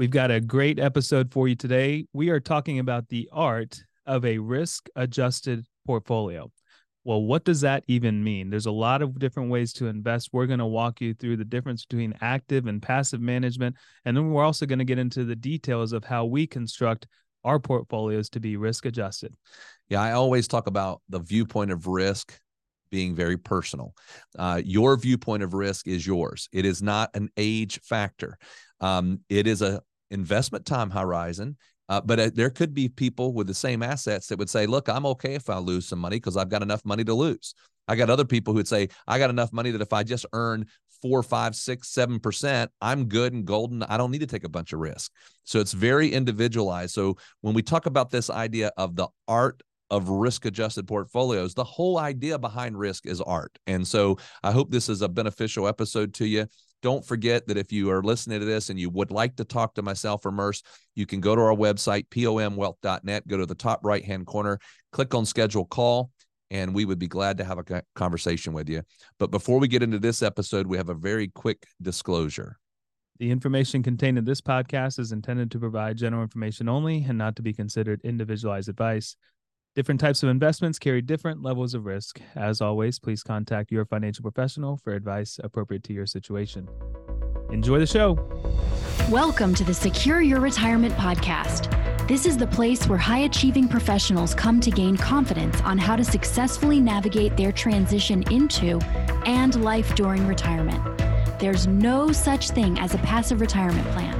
We've got a great episode for you today. We are talking about the art of a risk adjusted portfolio. Well, what does that even mean? There's a lot of different ways to invest. We're going to walk you through the difference between active and passive management. And then we're also going to get into the details of how we construct our portfolios to be risk adjusted. Yeah, I always talk about the viewpoint of risk being very personal. Uh, your viewpoint of risk is yours. It is not an age factor. Um, it is a investment time horizon. Uh, but uh, there could be people with the same assets that would say, look, I'm okay if I lose some money because I've got enough money to lose. I got other people who would say, I got enough money that if I just earn four, five, six, seven percent, I'm good and golden. I don't need to take a bunch of risk. So it's very individualized. So when we talk about this idea of the art of risk adjusted portfolios, the whole idea behind risk is art. And so I hope this is a beneficial episode to you. Don't forget that if you are listening to this and you would like to talk to myself or Murs, you can go to our website, pomwealth.net, go to the top right hand corner, click on schedule call, and we would be glad to have a conversation with you. But before we get into this episode, we have a very quick disclosure. The information contained in this podcast is intended to provide general information only and not to be considered individualized advice. Different types of investments carry different levels of risk. As always, please contact your financial professional for advice appropriate to your situation. Enjoy the show. Welcome to the Secure Your Retirement Podcast. This is the place where high achieving professionals come to gain confidence on how to successfully navigate their transition into and life during retirement. There's no such thing as a passive retirement plan.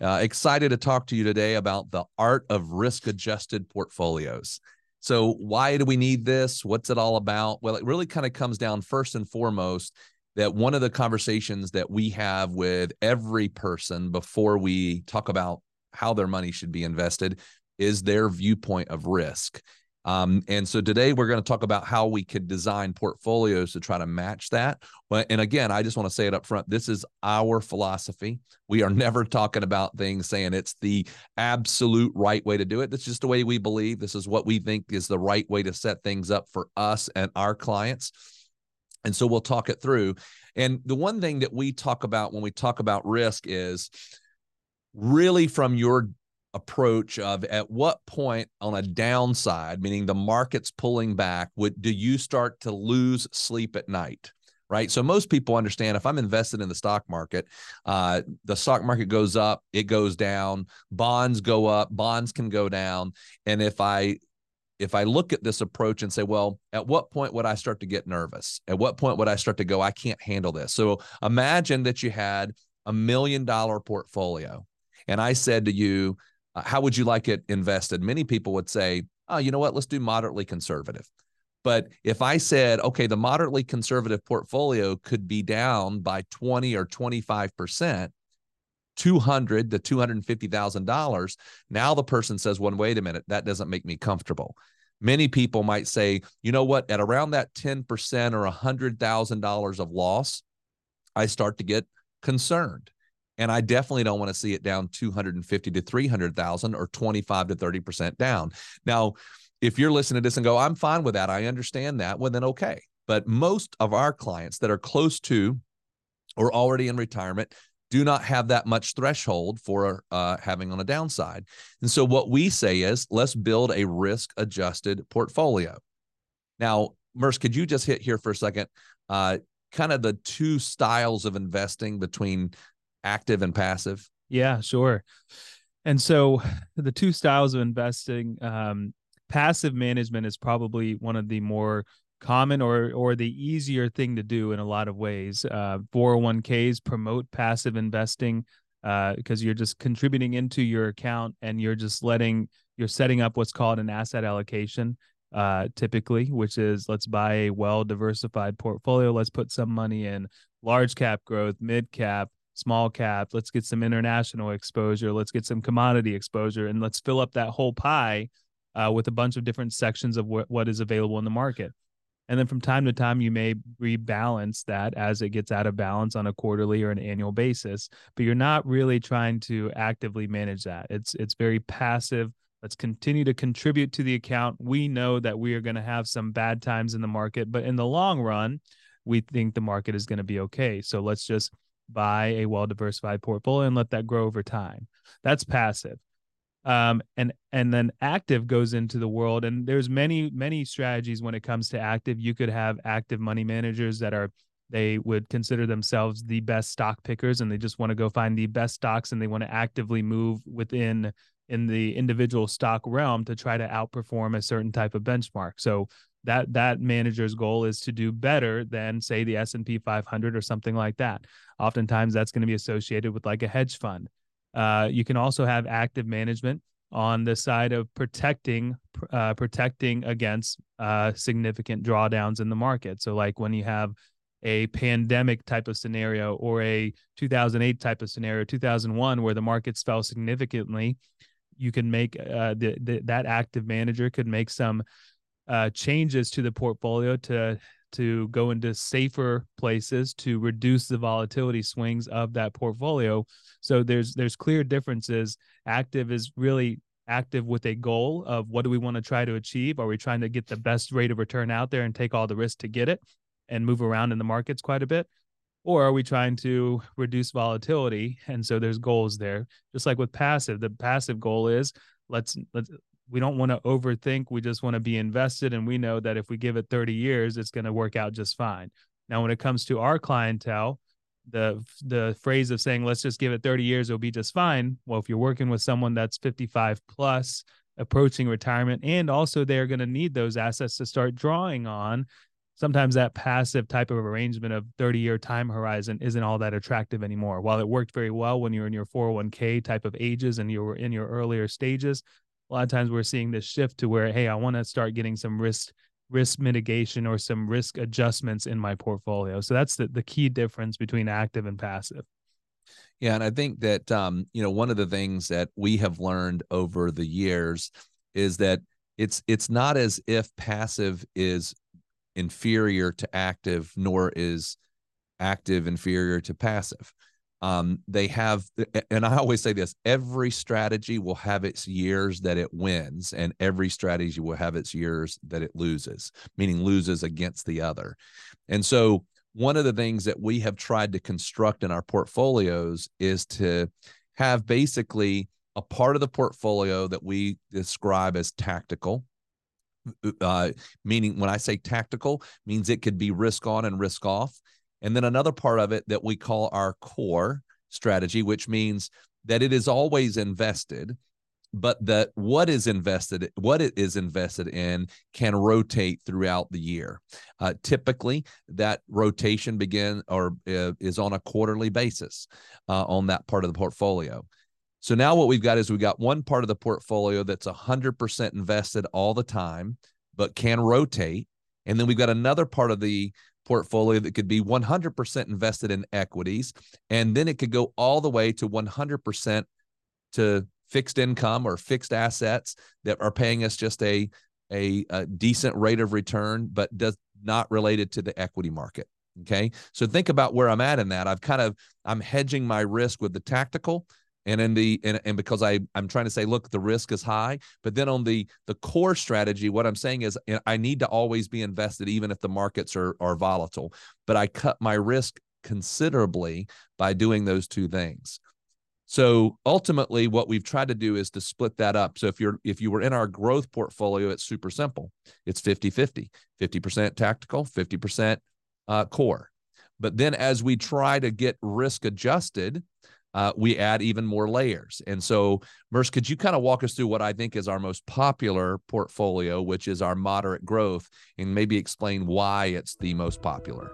uh, excited to talk to you today about the art of risk adjusted portfolios. So, why do we need this? What's it all about? Well, it really kind of comes down first and foremost that one of the conversations that we have with every person before we talk about how their money should be invested is their viewpoint of risk. Um, and so today we're going to talk about how we could design portfolios to try to match that. And again, I just want to say it up front. This is our philosophy. We are never talking about things saying it's the absolute right way to do it. That's just the way we believe. This is what we think is the right way to set things up for us and our clients. And so we'll talk it through. And the one thing that we talk about when we talk about risk is really from your approach of at what point on a downside meaning the market's pulling back would do you start to lose sleep at night right? So most people understand if i'm invested in the stock market uh, the stock market goes up it goes down bonds go up bonds can go down. And if i if i look at this approach and say well at what point would i start to get nervous? At what point would i start to go i can't handle this? So imagine that you had a million dollar portfolio and i said to you uh, how would you like it invested? Many people would say, oh, you know what? Let's do moderately conservative. But if I said, okay, the moderately conservative portfolio could be down by 20 or 25%, 200 to $250,000, now the person says, well, wait a minute, that doesn't make me comfortable. Many people might say, you know what, at around that 10% or $100,000 of loss, I start to get concerned. And I definitely don't want to see it down 250 to 300,000 or 25 to 30% down. Now, if you're listening to this and go, I'm fine with that, I understand that, well, then okay. But most of our clients that are close to or already in retirement do not have that much threshold for uh, having on a downside. And so what we say is let's build a risk adjusted portfolio. Now, Murs, could you just hit here for a second? Uh, kind of the two styles of investing between active and passive? Yeah, sure. And so the two styles of investing, um, passive management is probably one of the more common or or the easier thing to do in a lot of ways. Uh, 401ks promote passive investing because uh, you're just contributing into your account and you're just letting you're setting up what's called an asset allocation uh, typically, which is let's buy a well diversified portfolio. Let's put some money in large cap growth, mid cap, small cap. Let's get some international exposure. Let's get some commodity exposure, and let's fill up that whole pie uh, with a bunch of different sections of what, what is available in the market. And then from time to time, you may rebalance that as it gets out of balance on a quarterly or an annual basis. But you're not really trying to actively manage that. It's it's very passive. Let's continue to contribute to the account. We know that we are going to have some bad times in the market, but in the long run, we think the market is going to be okay. So let's just buy a well diversified portfolio and let that grow over time. That's passive. Um, and and then active goes into the world and there's many many strategies when it comes to active. You could have active money managers that are they would consider themselves the best stock pickers and they just want to go find the best stocks and they want to actively move within in the individual stock realm to try to outperform a certain type of benchmark. So that that manager's goal is to do better than say the S&P 500 or something like that oftentimes that's going to be associated with like a hedge fund uh, you can also have active management on the side of protecting uh, protecting against uh, significant drawdowns in the market. So, like when you have a pandemic type of scenario or a 2008 type of scenario, 2001, where the markets fell significantly, you can make uh, the, the, that active manager could make some uh, changes to the portfolio to to go into safer places to reduce the volatility swings of that portfolio. So there's there's clear differences. Active is really active with a goal of what do we want to try to achieve? Are we trying to get the best rate of return out there and take all the risk to get it and move around in the markets quite a bit? Or are we trying to reduce volatility? And so there's goals there. Just like with passive the passive goal is let's let's we don't want to overthink. We just want to be invested. And we know that if we give it 30 years, it's going to work out just fine. Now, when it comes to our clientele, the the phrase of saying let's just give it 30 years it'll be just fine well if you're working with someone that's 55 plus approaching retirement and also they're going to need those assets to start drawing on sometimes that passive type of arrangement of 30 year time horizon isn't all that attractive anymore while it worked very well when you're in your 401k type of ages and you were in your earlier stages a lot of times we're seeing this shift to where hey i want to start getting some risk risk mitigation or some risk adjustments in my portfolio. So that's the, the key difference between active and passive. Yeah and i think that um, you know one of the things that we have learned over the years is that it's it's not as if passive is inferior to active nor is active inferior to passive um, they have and i always say this every strategy will have its years that it wins and every strategy will have its years that it loses meaning loses against the other. And so one of the things that we have tried to construct in our portfolios is to have basically a part of the portfolio that we describe as tactical. Uh, meaning when i say tactical means it could be risk on and risk off and then another part of it that we call our core strategy, which means that it is always invested, but that what is invested, what it is invested in, can rotate throughout the year. Uh, typically, that rotation begin or uh, is on a quarterly basis uh, on that part of the portfolio. So now what we've got is we've got one part of the portfolio that's 100% invested all the time, but can rotate. And then we've got another part of the portfolio that could be 100% invested in equities. And then it could go all the way to 100% to fixed income or fixed assets that are paying us just a, a, a decent rate of return, but does not related to the equity market. Okay. So think about where I'm at in that. I've kind of, I'm hedging my risk with the tactical and in the and, and because i i'm trying to say look the risk is high but then on the the core strategy what i'm saying is i need to always be invested even if the markets are are volatile but i cut my risk considerably by doing those two things. So ultimately what we've tried to do is to split that up. So if you're if you were in our growth portfolio it's super simple. It's 50 50 50% tactical 50% uh, core. But then as we try to get risk adjusted uh, we add even more layers. And so, Murs, could you kind of walk us through what I think is our most popular portfolio, which is our moderate growth, and maybe explain why it's the most popular?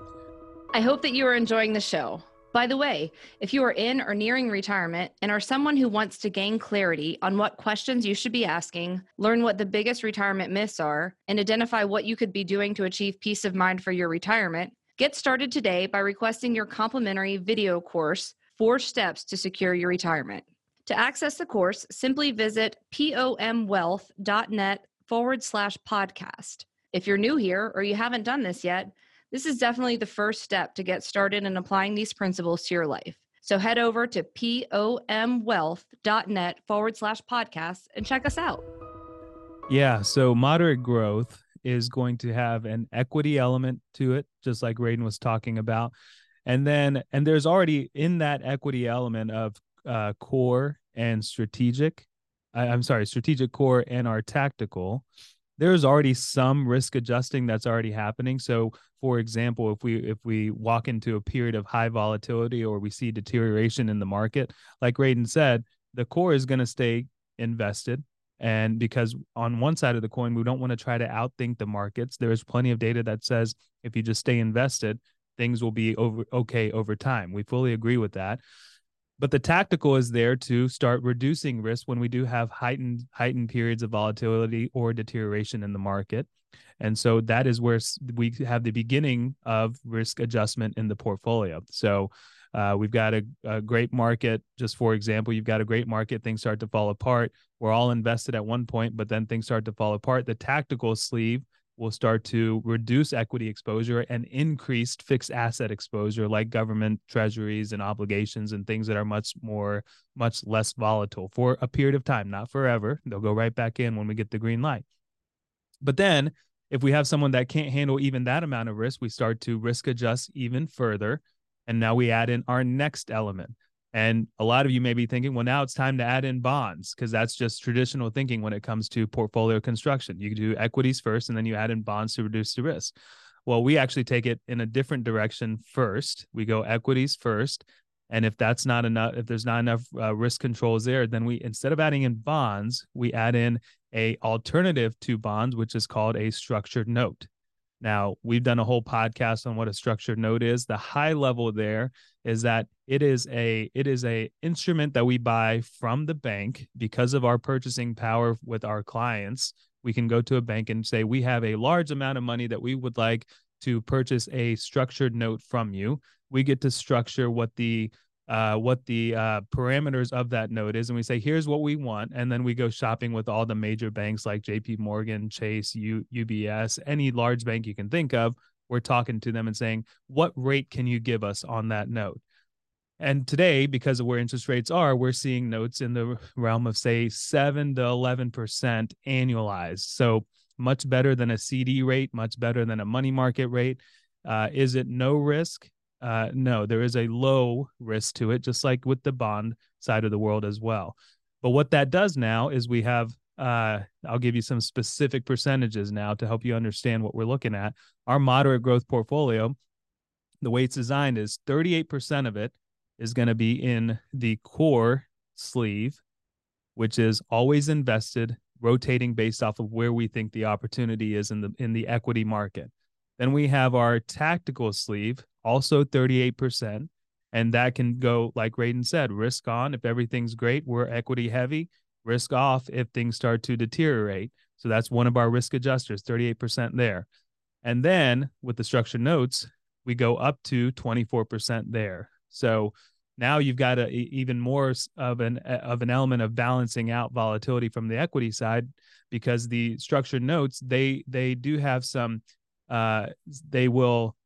I hope that you are enjoying the show. By the way, if you are in or nearing retirement and are someone who wants to gain clarity on what questions you should be asking, learn what the biggest retirement myths are, and identify what you could be doing to achieve peace of mind for your retirement, get started today by requesting your complimentary video course Four Steps to Secure Your Retirement. To access the course, simply visit pomwealth.net forward slash podcast. If you're new here or you haven't done this yet, this is definitely the first step to get started in applying these principles to your life. So head over to pomwealth.net forward slash podcast and check us out. Yeah. So moderate growth is going to have an equity element to it, just like Radon was talking about. And then, and there's already in that equity element of uh, core and strategic. I, I'm sorry, strategic core and our tactical. There's already some risk adjusting that's already happening. So, for example, if we if we walk into a period of high volatility or we see deterioration in the market, like Radon said, the core is going to stay invested. And because on one side of the coin, we don't want to try to outthink the markets. There is plenty of data that says if you just stay invested, things will be over okay over time. We fully agree with that. But the tactical is there to start reducing risk when we do have heightened heightened periods of volatility or deterioration in the market. And so that is where we have the beginning of risk adjustment in the portfolio. So uh, we've got a, a, great market. Just for example, you've got a great market. Things start to fall apart. We're all invested at one point, but then things start to fall apart. The tactical sleeve will start to reduce equity exposure and increased fixed asset exposure like government treasuries and obligations and things that are much more much less volatile for a period of time not forever. They'll go right back in when we get the green light. But then if we have someone that can't handle even that amount of risk we start to risk adjust even further. And now we add in our next element and a lot of you may be thinking, well, now it's time to add in bonds because that's just traditional thinking when it comes to portfolio construction. You do equities first and then you add in bonds to reduce the risk. Well, we actually take it in a different direction first. We go equities first. And if that's not enough, if there's not enough uh, risk controls there, then we instead of adding in bonds, we add in a alternative to bonds, which is called a structured note. Now, we've done a whole podcast on what a structured note is. The high level there is that it is a it is a instrument that we buy from the bank because of our purchasing power with our clients. We can go to a bank and say we have a large amount of money that we would like to purchase a structured note from you. We get to structure what the uh, what the uh, parameters of that note is, and we say, here's what we want, and then we go shopping with all the major banks like J.P. Morgan, Chase, U- UBS, any large bank you can think of. We're talking to them and saying, what rate can you give us on that note? And today, because of where interest rates are, we're seeing notes in the realm of say seven to eleven percent annualized. So much better than a CD rate, much better than a money market rate. Uh, is it no risk? Uh, no, there is a low risk to it, just like with the bond side of the world as well. But what that does now is we have, uh, I'll give you some specific percentages now to help you understand what we're looking at. Our moderate growth portfolio, the way it's designed is 38% of it is going to be in the core sleeve, which is always invested, rotating based off of where we think the opportunity is in the in the equity market. Then we have our tactical sleeve, also 38%. And that can go, like Radon said, risk on if everything's great, we're equity heavy, risk off if things start to deteriorate. So that's one of our risk adjusters, 38% there. And then with the structured notes, we go up to 24% there. So now you've got a, even more of an of an element of balancing out volatility from the equity side because the structured notes they they do have some uh, they will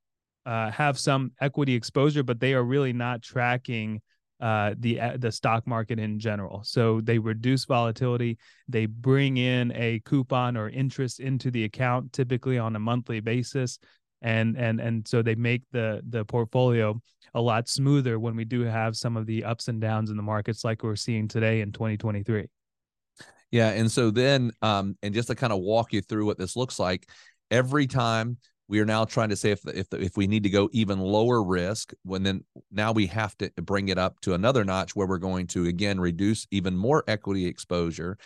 uh, have some equity exposure, but they are really not tracking uh, the uh, the stock market in general. So they reduce volatility. They bring in a coupon or interest into the account, typically on a monthly basis, and and and so they make the the portfolio a lot smoother when we do have some of the ups and downs in the markets, like we're seeing today in 2023. Yeah, and so then, um, and just to kind of walk you through what this looks like, every time we are now trying to say if if if we need to go even lower risk when then now we have to bring it up to another notch where we're going to again reduce even more equity exposure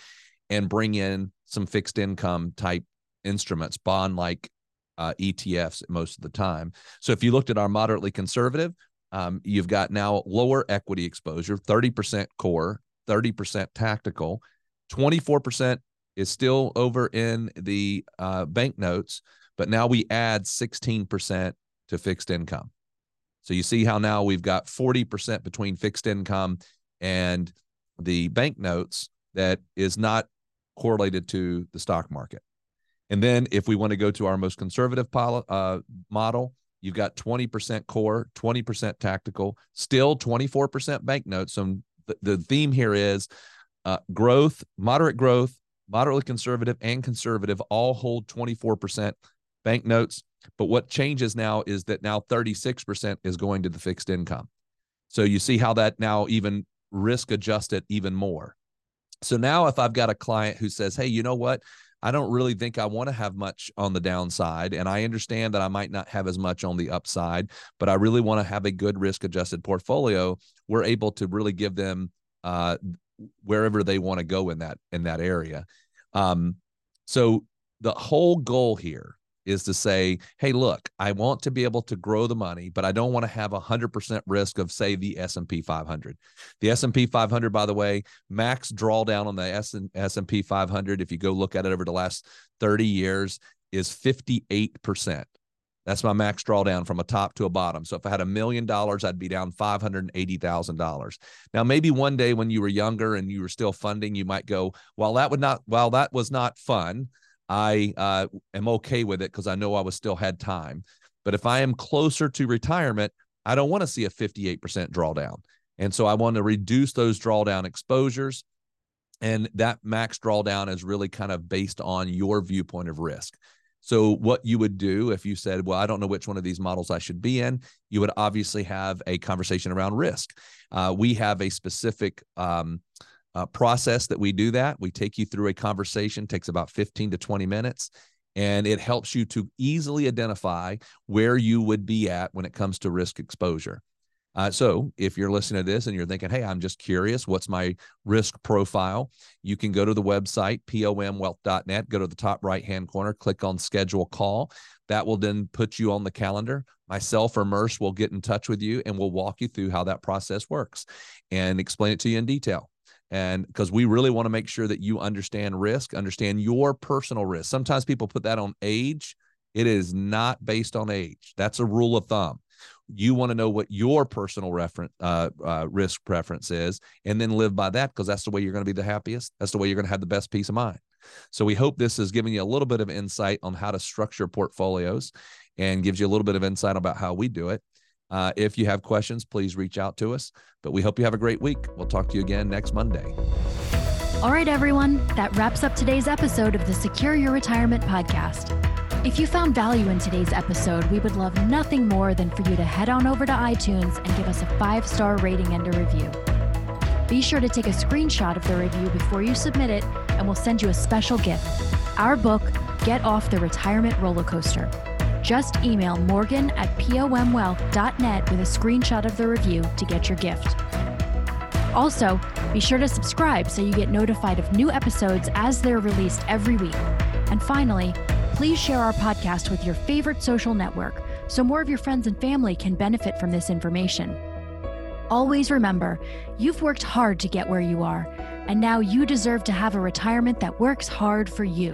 and bring in some fixed income type instruments bond like uh, ETFs most of the time. So if you looked at our moderately conservative um, you've got now lower equity exposure 30% core 30% tactical 24% is still over in the uh, banknotes, but now we add 16% to fixed income. So you see how now we've got 40% between fixed income and the bank notes that is not correlated to the stock market. And then if we want to go to our most conservative uh, model, you've got 20% core, 20% tactical, still 24% banknotes. So the, the theme here is uh, growth, moderate growth, moderately conservative, and conservative all hold 24% banknotes. But what changes now is that now 36% is going to the fixed income. So you see how that now even risk adjusted even more. So now if I've got a client who says, hey, you know what? I don't really think I want to have much on the downside. And I understand that I might not have as much on the upside, but I really want to have a good risk adjusted portfolio. We're able to really give them uh, wherever they want to go in that in that area. Um, so the whole goal here is to say, hey, look, I want to be able to grow the money, but I don't want to have a hundred percent risk of say the S&P 500. The S&P 500, by the way, max drawdown on the S&P 500, if you go look at it over the last 30 years, is 58%. That's my max drawdown from a top to a bottom. So if I had a million dollars, I'd be down five hundred and eighty thousand dollars. Now, maybe one day when you were younger and you were still funding, you might go, "Well, that would not. While that was not fun, I uh, am okay with it because I know I was still had time. But if I am closer to retirement, I don't want to see a 58% drawdown. And so I want to reduce those drawdown exposures. And that max drawdown is really kind of based on your viewpoint of risk. So, what you would do if you said, Well, I don't know which one of these models I should be in, you would obviously have a conversation around risk. Uh, we have a specific um, uh, process that we do that. We take you through a conversation, takes about 15 to 20 minutes, and it helps you to easily identify where you would be at when it comes to risk exposure. Uh, so if you're listening to this and you're thinking, hey, I'm just curious, what's my risk profile? You can go to the website, pomwealth.net, go to the top right hand corner, click on schedule call. That will then put you on the calendar. Myself or Murs will get in touch with you and we'll walk you through how that process works and explain it to you in detail and because we really want to make sure that you understand risk understand your personal risk sometimes people put that on age it is not based on age that's a rule of thumb you want to know what your personal reference uh, uh, risk preference is and then live by that because that's the way you're going to be the happiest that's the way you're going to have the best peace of mind so we hope this is giving you a little bit of insight on how to structure portfolios and gives you a little bit of insight about how we do it uh, if you have questions, please reach out to us. But we hope you have a great week. We'll talk to you again next Monday. All right, everyone, that wraps up today's episode of the Secure Your Retirement podcast. If you found value in today's episode, we would love nothing more than for you to head on over to iTunes and give us a five star rating and a review. Be sure to take a screenshot of the review before you submit it, and we'll send you a special gift our book, Get Off the Retirement Roller Coaster. Just email morgan at pomwealth.net with a screenshot of the review to get your gift. Also, be sure to subscribe so you get notified of new episodes as they're released every week. And finally, please share our podcast with your favorite social network so more of your friends and family can benefit from this information. Always remember, you've worked hard to get where you are, and now you deserve to have a retirement that works hard for you.